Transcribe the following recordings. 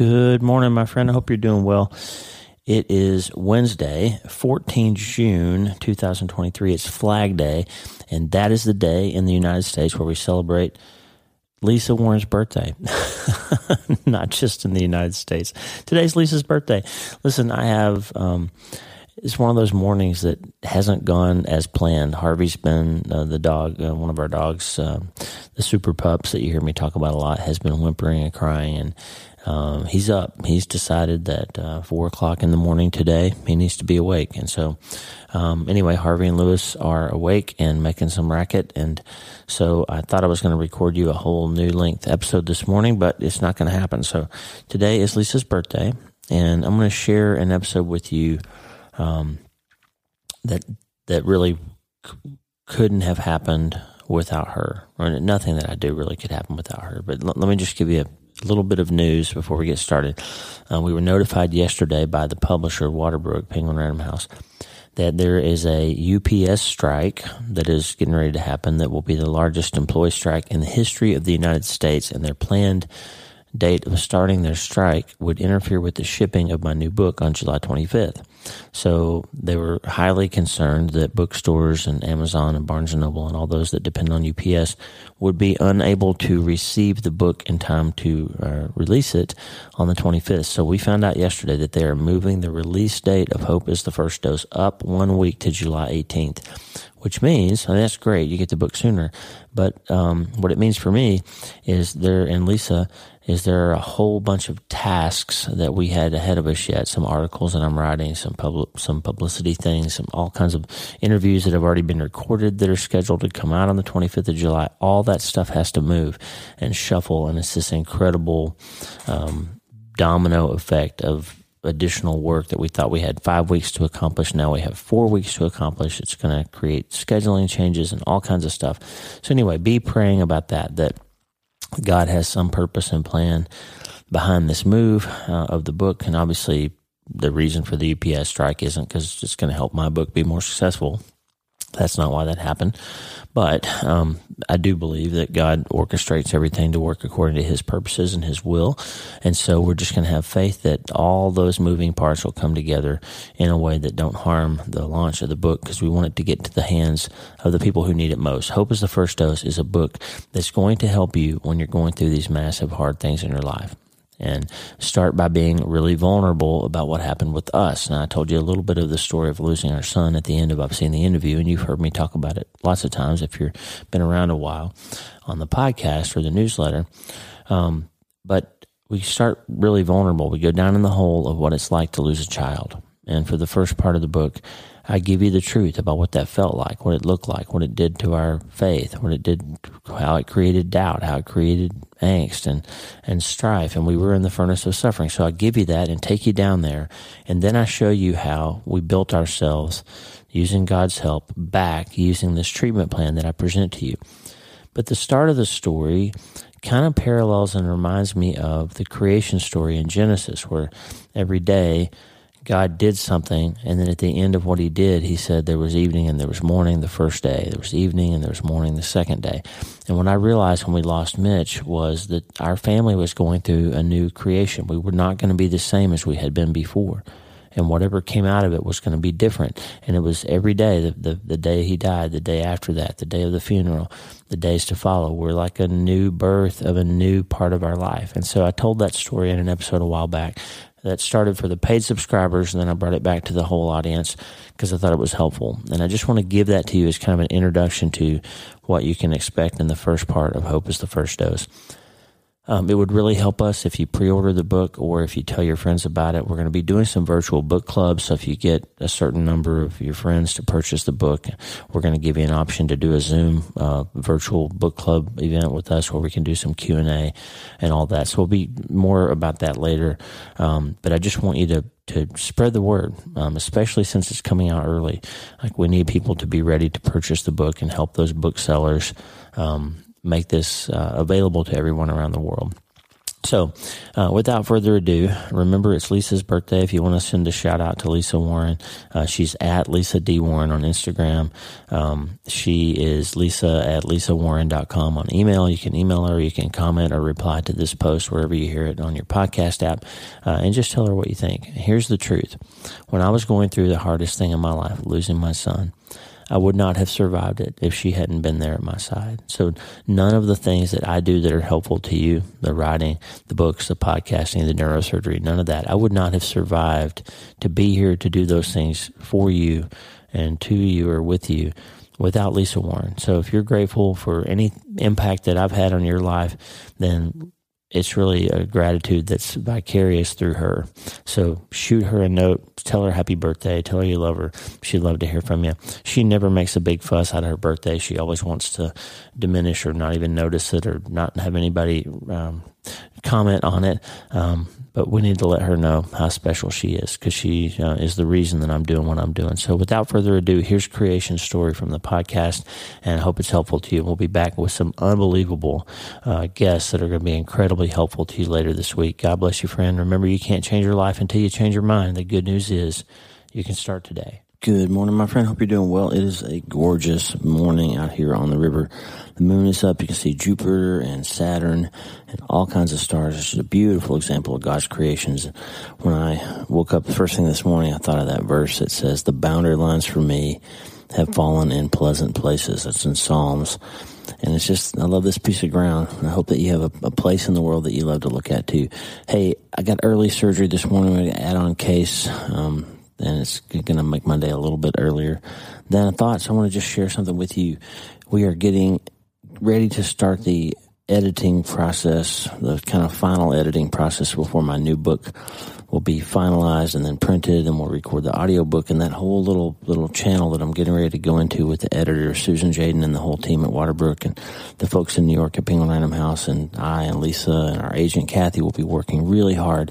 Good morning, my friend. I hope you're doing well. It is Wednesday, 14 June 2023. It's Flag Day, and that is the day in the United States where we celebrate Lisa Warren's birthday. Not just in the United States. Today's Lisa's birthday. Listen, I have. Um, it's one of those mornings that hasn't gone as planned. Harvey's been uh, the dog, uh, one of our dogs, uh, the super pups that you hear me talk about a lot, has been whimpering and crying, and um, he's up. He's decided that uh, four o'clock in the morning today he needs to be awake, and so um, anyway, Harvey and Lewis are awake and making some racket, and so I thought I was going to record you a whole new length episode this morning, but it's not going to happen. So today is Lisa's birthday, and I'm going to share an episode with you um, that that really c- couldn't have happened without her. Or nothing that I do really could happen without her. But l- let me just give you a little bit of news before we get started. Uh, we were notified yesterday by the publisher of Waterbrook Penguin Random House that there is a UPS strike that is getting ready to happen that will be the largest employee strike in the history of the United States, and they're planned date of starting their strike would interfere with the shipping of my new book on July 25th. So they were highly concerned that bookstores and Amazon and Barnes and Noble and all those that depend on UPS would be unable to receive the book in time to uh, release it on the 25th. So we found out yesterday that they are moving the release date of Hope is the First Dose up one week to July 18th which means that's great. You get the book sooner, but um, what it means for me is there and Lisa is there a whole bunch of tasks that we had ahead of us yet. Some articles that I'm writing, some public, some publicity things, some all kinds of interviews that have already been recorded that are scheduled to come out on the 25th of July. All that stuff has to move and shuffle, and it's this incredible um, domino effect of additional work that we thought we had five weeks to accomplish. Now we have four weeks to accomplish. It's going to create scheduling changes and all kinds of stuff. So anyway, be praying about that. That God has some purpose and plan behind this move uh, of the book. And obviously, the reason for the UPS strike isn't because it's going to help my book be more successful. That's not why that happened. But um, I do believe that God orchestrates everything to work according to His purposes and His will. And so we're just going to have faith that all those moving parts will come together in a way that don't harm the launch of the book because we want it to get to the hands of the people who need it most. Hope is the First Dose is a book that's going to help you when you're going through these massive, hard things in your life and start by being really vulnerable about what happened with us. And I told you a little bit of the story of losing our son at the end of I've Seen the End of You, and you've heard me talk about it lots of times if you've been around a while on the podcast or the newsletter. Um, but we start really vulnerable. We go down in the hole of what it's like to lose a child. And for the first part of the book, I give you the truth about what that felt like, what it looked like, what it did to our faith, what it did, how it created doubt, how it created angst and, and strife. And we were in the furnace of suffering. So I give you that and take you down there. And then I show you how we built ourselves using God's help back using this treatment plan that I present to you. But the start of the story kind of parallels and reminds me of the creation story in Genesis, where every day God did something, and then at the end of what he did, he said there was evening and there was morning the first day, there was evening and there was morning the second day. And what I realized when we lost Mitch was that our family was going through a new creation. We were not going to be the same as we had been before. And whatever came out of it was going to be different. And it was every day, the, the, the day he died, the day after that, the day of the funeral, the days to follow were like a new birth of a new part of our life. And so I told that story in an episode a while back that started for the paid subscribers, and then I brought it back to the whole audience because I thought it was helpful. And I just want to give that to you as kind of an introduction to what you can expect in the first part of Hope is the First Dose. Um, it would really help us if you pre-order the book or if you tell your friends about it. We're going to be doing some virtual book clubs. So if you get a certain number of your friends to purchase the book, we're going to give you an option to do a Zoom uh, virtual book club event with us where we can do some Q and A and all that. So we'll be more about that later. Um, but I just want you to to spread the word, um, especially since it's coming out early. Like we need people to be ready to purchase the book and help those booksellers um, make this uh, available to everyone around the world. So, uh, without further ado, remember it's Lisa's birthday. If you want to send a shout out to Lisa Warren, uh, she's at Lisa D. Warren on Instagram. Um, she is Lisa at lisawarren.com on email. You can email her, you can comment or reply to this post wherever you hear it on your podcast app, uh, and just tell her what you think. Here's the truth. When I was going through the hardest thing in my life, losing my son, I would not have survived it if she hadn't been there at my side. So none of the things that I do that are helpful to you, the writing, the books, the podcasting, the neurosurgery, none of that, I would not have survived to be here to do those things for you and to you or with you without Lisa Warren. So if you're grateful for any impact that I've had on your life, then it's really a gratitude that's vicarious through her. So shoot her a note, tell her happy birthday, tell her you love her. She'd love to hear from you. She never makes a big fuss out of her birthday. She always wants to diminish or not even notice it or not have anybody um, comment on it. Um, but we need to let her know how special she is because she uh, is the reason that I'm doing what I'm doing. So without further ado, here's creation story from the podcast, and I hope it's helpful to you. We'll be back with some unbelievable uh, guests that are going to be incredibly helpful to you later this week. God bless you, friend. Remember, you can't change your life until you change your mind. The good news is you can start today. Good morning, my friend. Hope you're doing well. It is a gorgeous morning out here on the river. The moon is up. You can see Jupiter and Saturn and all kinds of stars. It's just a beautiful example of God's creations. When I woke up first thing this morning, I thought of that verse that says, the boundary lines for me have fallen in pleasant places. That's in Psalms. And it's just, I love this piece of ground. I hope that you have a, a, place in the world that you love to look at too. Hey, I got early surgery this morning. We add on case. Um, and it's going to make my day a little bit earlier than I thought. So I want to just share something with you. We are getting ready to start the editing process, the kind of final editing process before my new book will be finalized and then printed and we'll record the audiobook and that whole little little channel that I'm getting ready to go into with the editor Susan Tjaden and the whole team at Waterbrook and the folks in New York at Penguin Random House and I and Lisa and our agent Kathy will be working really hard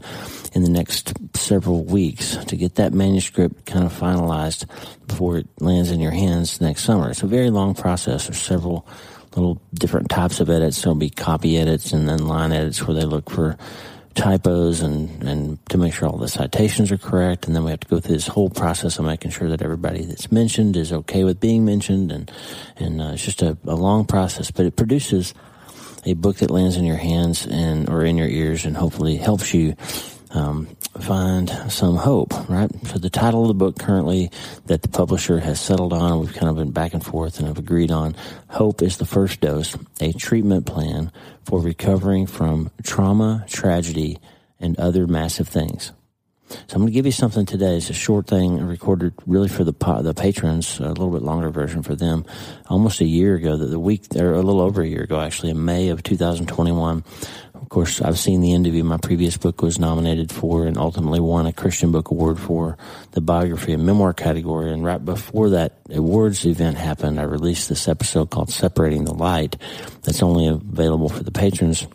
in the next several weeks to get that manuscript kind of finalized before it lands in your hands next summer. It's a very long process. There's several little different types of edits. There'll be copy edits and then line edits where they look for typos and, and to make sure all the citations are correct. And then we have to go through this whole process of making sure that everybody that's mentioned is okay with being mentioned. And, and uh, it's just a, a long process, but it produces a book that lands in your hands and, or in your ears and hopefully helps you um, find some hope, right? So the title of the book currently that the publisher has settled on, we've kind of been back and forth and have agreed on, Hope is the First Dose, a treatment plan for recovering from trauma, tragedy, and other massive things. So I'm going to give you something today. It's a short thing recorded really for the the patrons, a little bit longer version for them. Almost a year ago, the, the week or a little over a year ago, actually, in May of 2021. Of course, I've Seen the End of You. My previous book was nominated for and ultimately won a Christian Book Award for the biography and memoir category. And right before that awards event happened, I released this episode called "Separating the Light." That's only available for the patrons,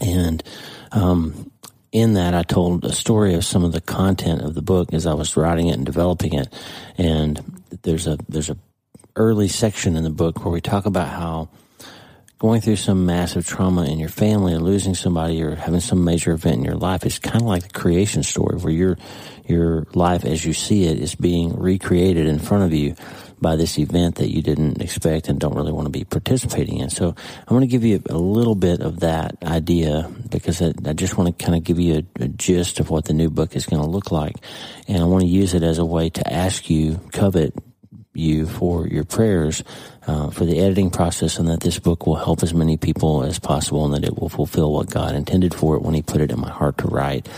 and um, in that, I told a story of some of the content of the book as I was writing it and developing it. And there's a there's a early section in the book where we talk about how going through some massive trauma in your family or losing somebody or having some major event in your life is kind of like the creation story where your your life as you see it is being recreated in front of you by this event that you didn't expect and don't really want to be participating in. So I want to give you a little bit of that idea because I, I just want to kind of give you a, a gist of what the new book is going to look like. And I want to use it as a way to ask you, covet you for your prayers uh, for the editing process and that this book will help as many people as possible and that it will fulfill what God intended for it when He put it in my heart to write.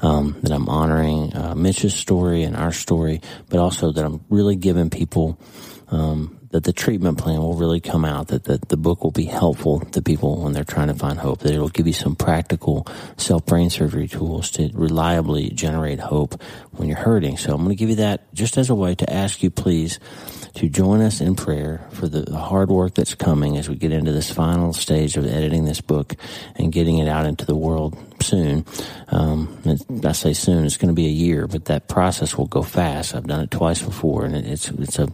Um, that I'm honoring uh, Mitch's story and our story, but also that I'm really giving people um, that the treatment plan will really come out, that the, the book will be helpful to people when they're trying to find hope, that it'll give you some practical self brain surgery tools to reliably generate hope when you're hurting. So I'm going to give you that just as a way to ask you, please, to join us in prayer for the, the, hard work that's coming as we get into this final stage of editing this book and getting it out into the world soon. Um, I say soon, it's going to be a year, but that process will go fast. I've done it twice before, and it's it's a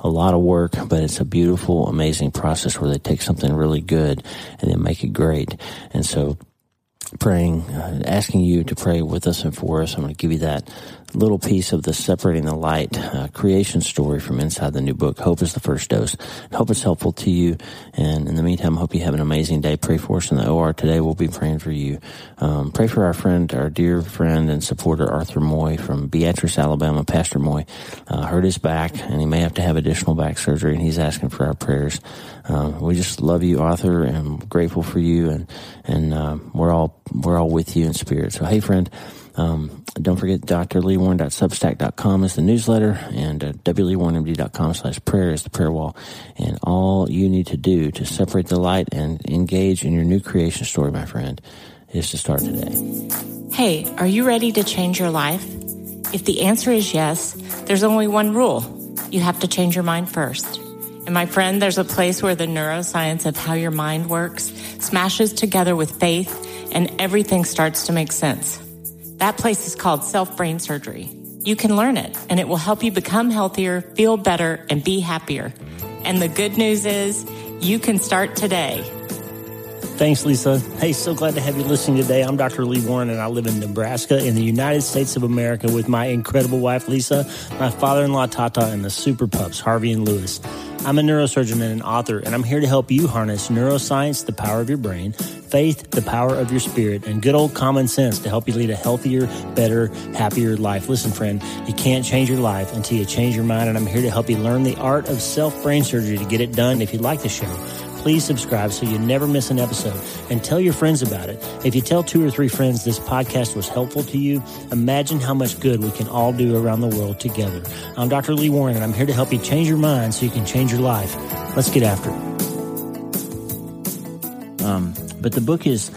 a lot of work, but it's a beautiful, amazing process where they take something really good and then make it great. And so praying, uh, asking you to pray with us and for us. I'm going to give you that little piece of the separating the light uh, creation story from inside the new book. Hope is the first dose. Hope it's helpful to you. And in the meantime, hope you have an amazing day. Pray for us in the OR today. We'll be praying for you. Um, pray for our friend, our dear friend and supporter Arthur Moy from Beatrice, Alabama. Pastor Moy uh, hurt his back, and he may have to have additional back surgery, and he's asking for our prayers. Um, we just love you, Arthur, and grateful for you, and and uh, we're all we're all with you in spirit. So, hey, friend. Um, don't forget drleewarren.substack.com is the newsletter and uh, wleewarrenmd.com slash prayer is the prayer wall. And all you need to do to separate the light and engage in your new creation story, my friend, is to start today. Hey, are you ready to change your life? If the answer is yes, there's only one rule. You have to change your mind first. And my friend, there's a place where the neuroscience of how your mind works smashes together with faith and everything starts to make sense. That place is called self brain surgery. You can learn it and it will help you become healthier, feel better, and be happier. And the good news is you can start today. Thanks, Lisa. Hey, so glad to have you listening today. I'm Dr. Lee Warren, and I live in Nebraska in the United States of America with my incredible wife, Lisa, my father in law, Tata, and the super pups, Harvey and Lewis. I'm a neurosurgeon and an author, and I'm here to help you harness neuroscience, the power of your brain, faith, the power of your spirit, and good old common sense to help you lead a healthier, better, happier life. Listen, friend, you can't change your life until you change your mind, and I'm here to help you learn the art of self brain surgery to get it done. If you like the show, please subscribe so you never miss an episode and tell your friends about it. If you tell two or three friends this podcast was helpful to you, imagine how much good we can all do around the world together. I'm Dr. Lee Warren and I'm here to help you change your mind so you can change your life. Let's get after it. Um, but the book is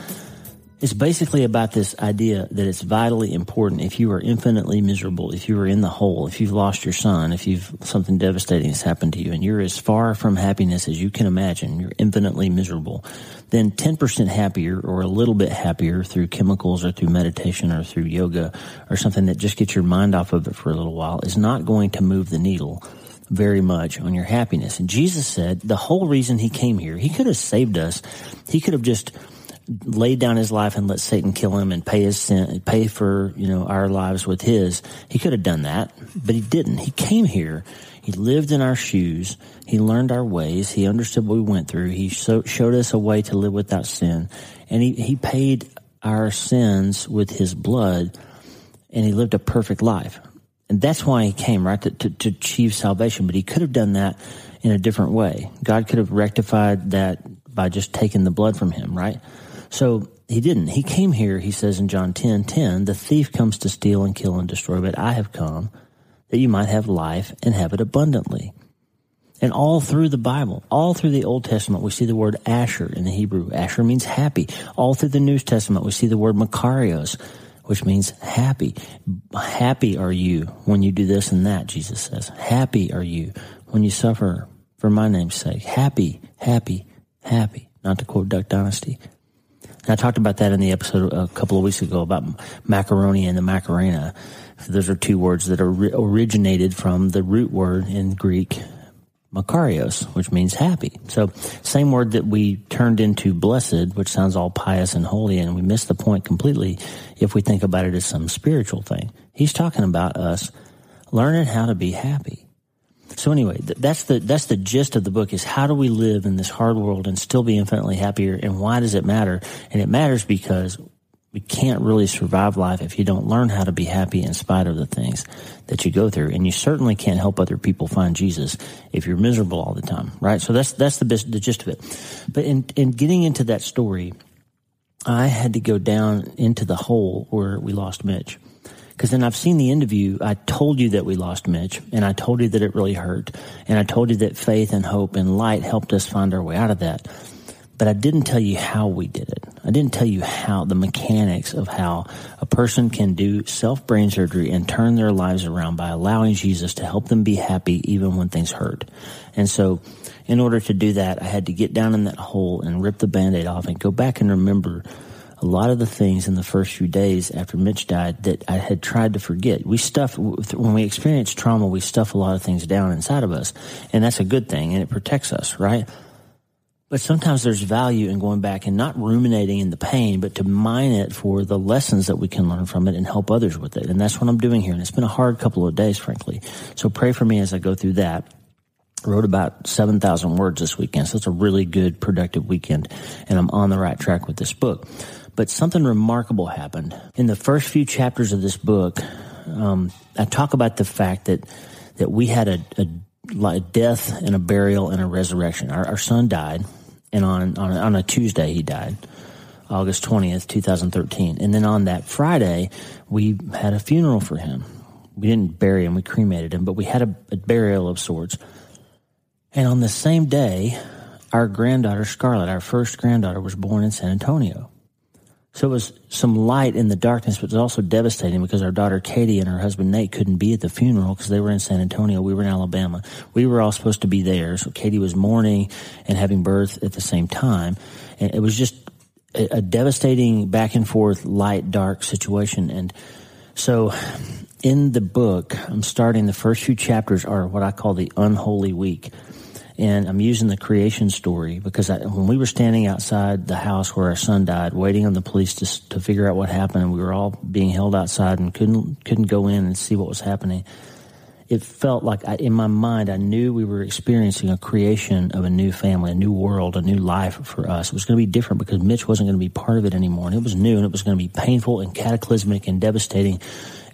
it's basically about this idea that it's vitally important if you are infinitely miserable, if you are in the hole, if you've lost your son, if you've something devastating has happened to you and you're as far from happiness as you can imagine, you're infinitely miserable, then 10% happier or a little bit happier through chemicals or through meditation or through yoga or something that just gets your mind off of it for a little while is not going to move the needle very much on your happiness. And Jesus said the whole reason he came here, he could have saved us. He could have just laid down his life and let Satan kill him and pay his sin, pay for, you know, our lives with his. He could have done that, but he didn't. He came here. He lived in our shoes. He learned our ways. He understood what we went through. He so, showed us a way to live without sin. And he, he paid our sins with his blood and he lived a perfect life. And that's why he came, right? To, to, to achieve salvation. But he could have done that in a different way. God could have rectified that by just taking the blood from him, right? So he didn't. He came here, he says in John 10, 10, the thief comes to steal and kill and destroy, but I have come that you might have life and have it abundantly. And all through the Bible, all through the Old Testament, we see the word Asher in the Hebrew. Asher means happy. All through the New Testament, we see the word Makarios, which means happy. Happy are you when you do this and that, Jesus says. Happy are you when you suffer for my name's sake. Happy, happy, happy. Not to quote Duck Dynasty. And I talked about that in the episode a couple of weeks ago about macaroni and the Macarena. Those are two words that are originated from the root word in Greek, makarios, which means happy. So same word that we turned into blessed, which sounds all pious and holy, and we miss the point completely if we think about it as some spiritual thing. He's talking about us learning how to be happy. So anyway, that's the that's the gist of the book is how do we live in this hard world and still be infinitely happier and why does it matter? And it matters because we can't really survive life if you don't learn how to be happy in spite of the things that you go through. And you certainly can't help other people find Jesus if you're miserable all the time, right? So that's that's the best the gist of it. But in in getting into that story, I had to go down into the hole where we lost Mitch. Because then I've Seen the End of You. I told you that we lost Mitch, and I told you that it really hurt, and I told you that faith and hope and light helped us find our way out of that. But I didn't tell you how we did it. I didn't tell you how the mechanics of how a person can do self brain surgery and turn their lives around by allowing Jesus to help them be happy even when things hurt. And so, in order to do that, I had to get down in that hole and rip the band aid off and go back and remember a lot of the things in the first few days after Mitch died that I had tried to forget. We stuff, when we experience trauma, we stuff a lot of things down inside of us. And that's a good thing and it protects us, right? But sometimes there's value in going back and not ruminating in the pain, but to mine it for the lessons that we can learn from it and help others with it. And that's what I'm doing here. And it's been a hard couple of days, frankly. So pray for me as I go through that. Wrote about 7,000 words this weekend. So it's a really good, productive weekend. And I'm on the right track with this book. But something remarkable happened. In the first few chapters of this book, um, I talk about the fact that, that we had a, a, a death and a burial and a resurrection. Our, our son died and on on a, on a Tuesday he died, August twentieth, two thousand thirteen, and then on that Friday we had a funeral for him. We didn't bury him; we cremated him, but we had a, a burial of sorts. And on the same day, our granddaughter Scarlett, our first granddaughter, was born in San Antonio. So it was some light in the darkness, but it was also devastating because our daughter Katie and her husband Nate couldn't be at the funeral because they were in San Antonio. We were in Alabama. We were all supposed to be there. So Katie was mourning and having birth at the same time. And it was just a, a devastating back and forth, light, dark situation. And so in the book, I'm starting the first few chapters are what I call the unholy week. And I'm using the creation story because I, when we were standing outside the house where our son died, waiting on the police to, to figure out what happened, and we were all being held outside and couldn't couldn't go in and see what was happening. It felt like I, in my mind, I knew we were experiencing a creation of a new family, a new world, a new life for us. It was going to be different because Mitch wasn't going to be part of it anymore, and it was new, and it was going to be painful and cataclysmic and devastating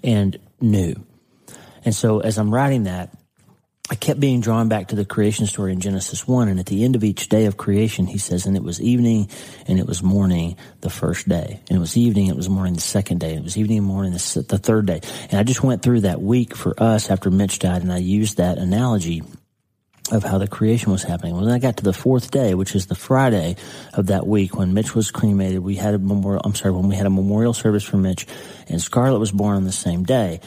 and new. And so, as I'm writing that, I kept being drawn back to the creation story in Genesis 1. And at the end of each day of creation, he says, and it was evening and it was morning the first day. And it was evening, it was morning the second day. And it was evening and morning the, the third day. And I just went through that week for us after Mitch died and I used that analogy of how the creation was happening. When I got to the fourth day, which is the Friday of that week when Mitch was cremated, we had a memorial, I'm sorry, when we had a memorial service for Mitch and Scarlett was born on the same day.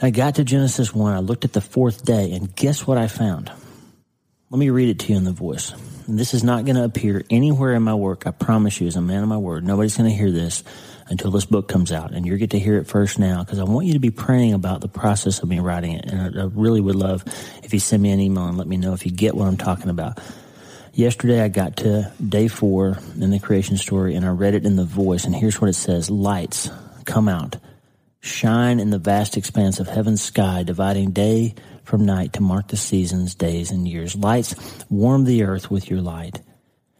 I got to Genesis 1. I looked at the fourth day, and guess what I found? Let me read it to you in the voice. This is not going to appear anywhere in my work. I promise you, as a man of my word, nobody's going to hear this until this book comes out. And you get to hear it first now because I want you to be praying about the process of me writing it. And I, I really would love if you send me an email and let me know if you get what I'm talking about. Yesterday, I got to day four in the creation story and I read it in the voice. And here's what it says Lights come out shine in the vast expanse of heaven's sky, dividing day from night to mark the seasons, days, and years. Lights warm the earth with your light.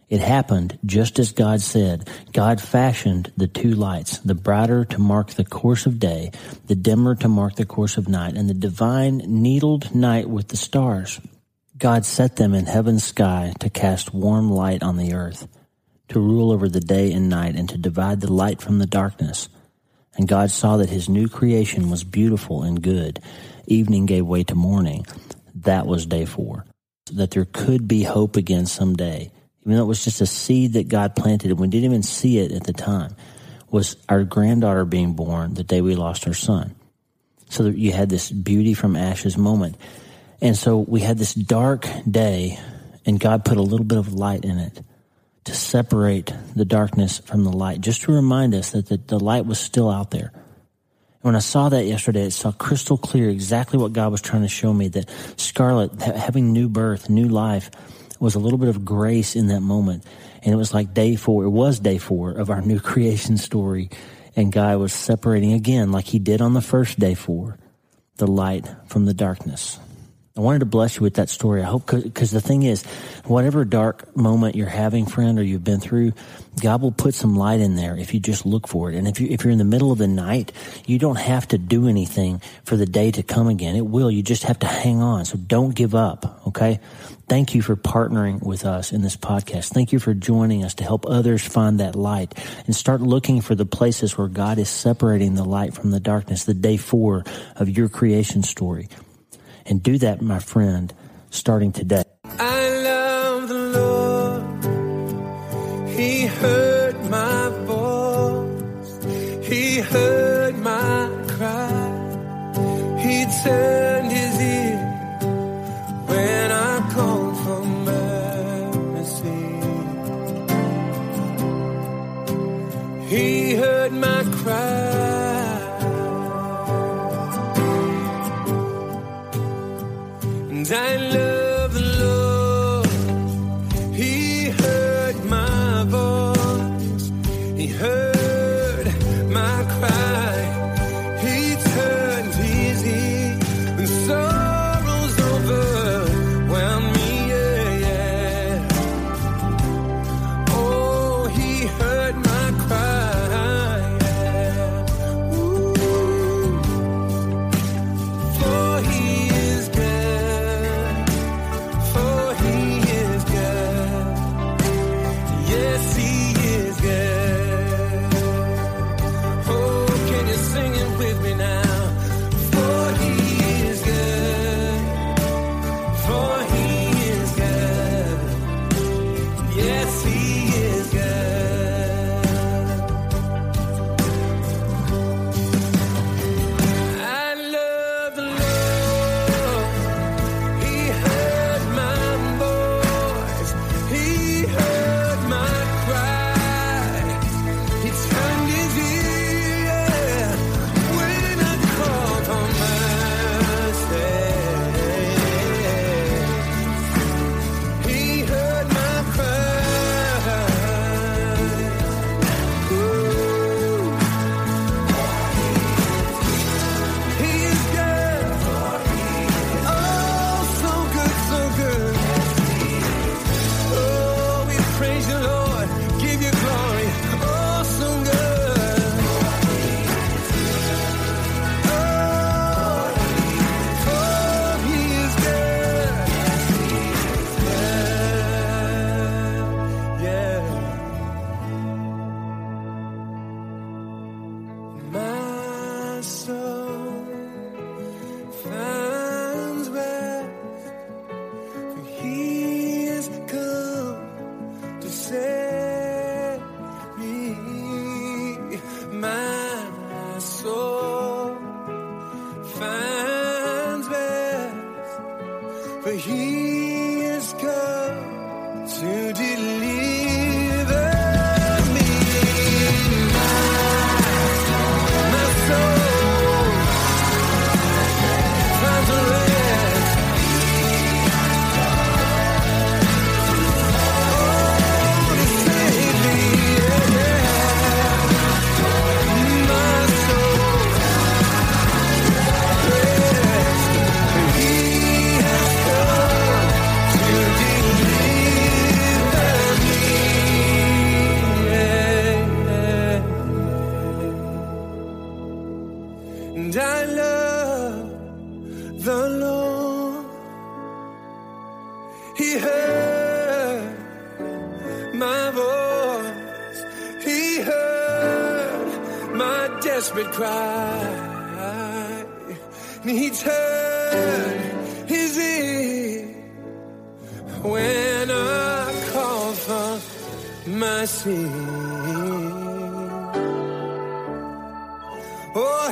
It happened just as God said. God fashioned the two lights, the brighter to mark the course of day, the dimmer to mark the course of night, and the divine needled night with the stars. God set them in heaven's sky to cast warm light on the earth, to rule over the day and night, and to divide the light from the darkness. And God saw that his new creation was beautiful and good. Evening gave way to morning. That was day four. That there could be hope again someday. Even though it was just a seed that God planted and we didn't even see it at the time, was our granddaughter being born the day we lost our son. So that you had this beauty from ashes moment. And so we had this dark day and God put a little bit of light in it to separate the darkness from the light, just to remind us that the, the light was still out there. And when I saw that yesterday, it saw crystal clear exactly what God was trying to show me that Scarlett, having new birth, new life, was a little bit of grace in that moment. And it was like day four, it was day four of our new creation story. And God was separating again, like he did on the first day four, the light from the darkness. I wanted to bless you with that story. I hope, because the thing is, whatever dark moment you're having, friend, or you've been through, God will put some light in there if you just look for it. And if you if you're in the middle of the night, you don't have to do anything for the day to come again. It will. You just have to hang on. So don't give up. Okay. Thank you for partnering with us in this podcast. Thank you for joining us to help others find that light and start looking for the places where God is separating the light from the darkness. The day four of your creation story. And do that, my friend, starting today. I love the Lord. He heard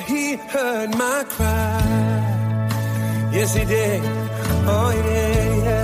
he heard my cry. Yes, he did. Oh, did, yeah.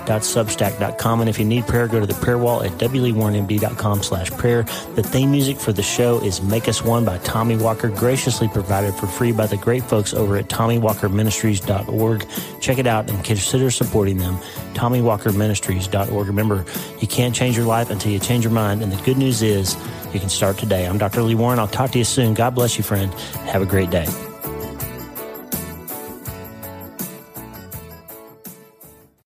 drleewarren.substack.com. And if you need prayer, go to the prayer wall at wleewarrenmd.com slash prayer. The theme music for the show is Make Us One by Tommy Walker, graciously provided for free by the great folks over at TommyWalkerMinistries.org. Check it out and consider supporting them. TommyWalkerMinistries.org. Remember, you can't change your life until you change your mind. And the good news is you can start today. I'm Dr. Lee Warren. I'll talk to you soon. God bless you, friend. Have a great day.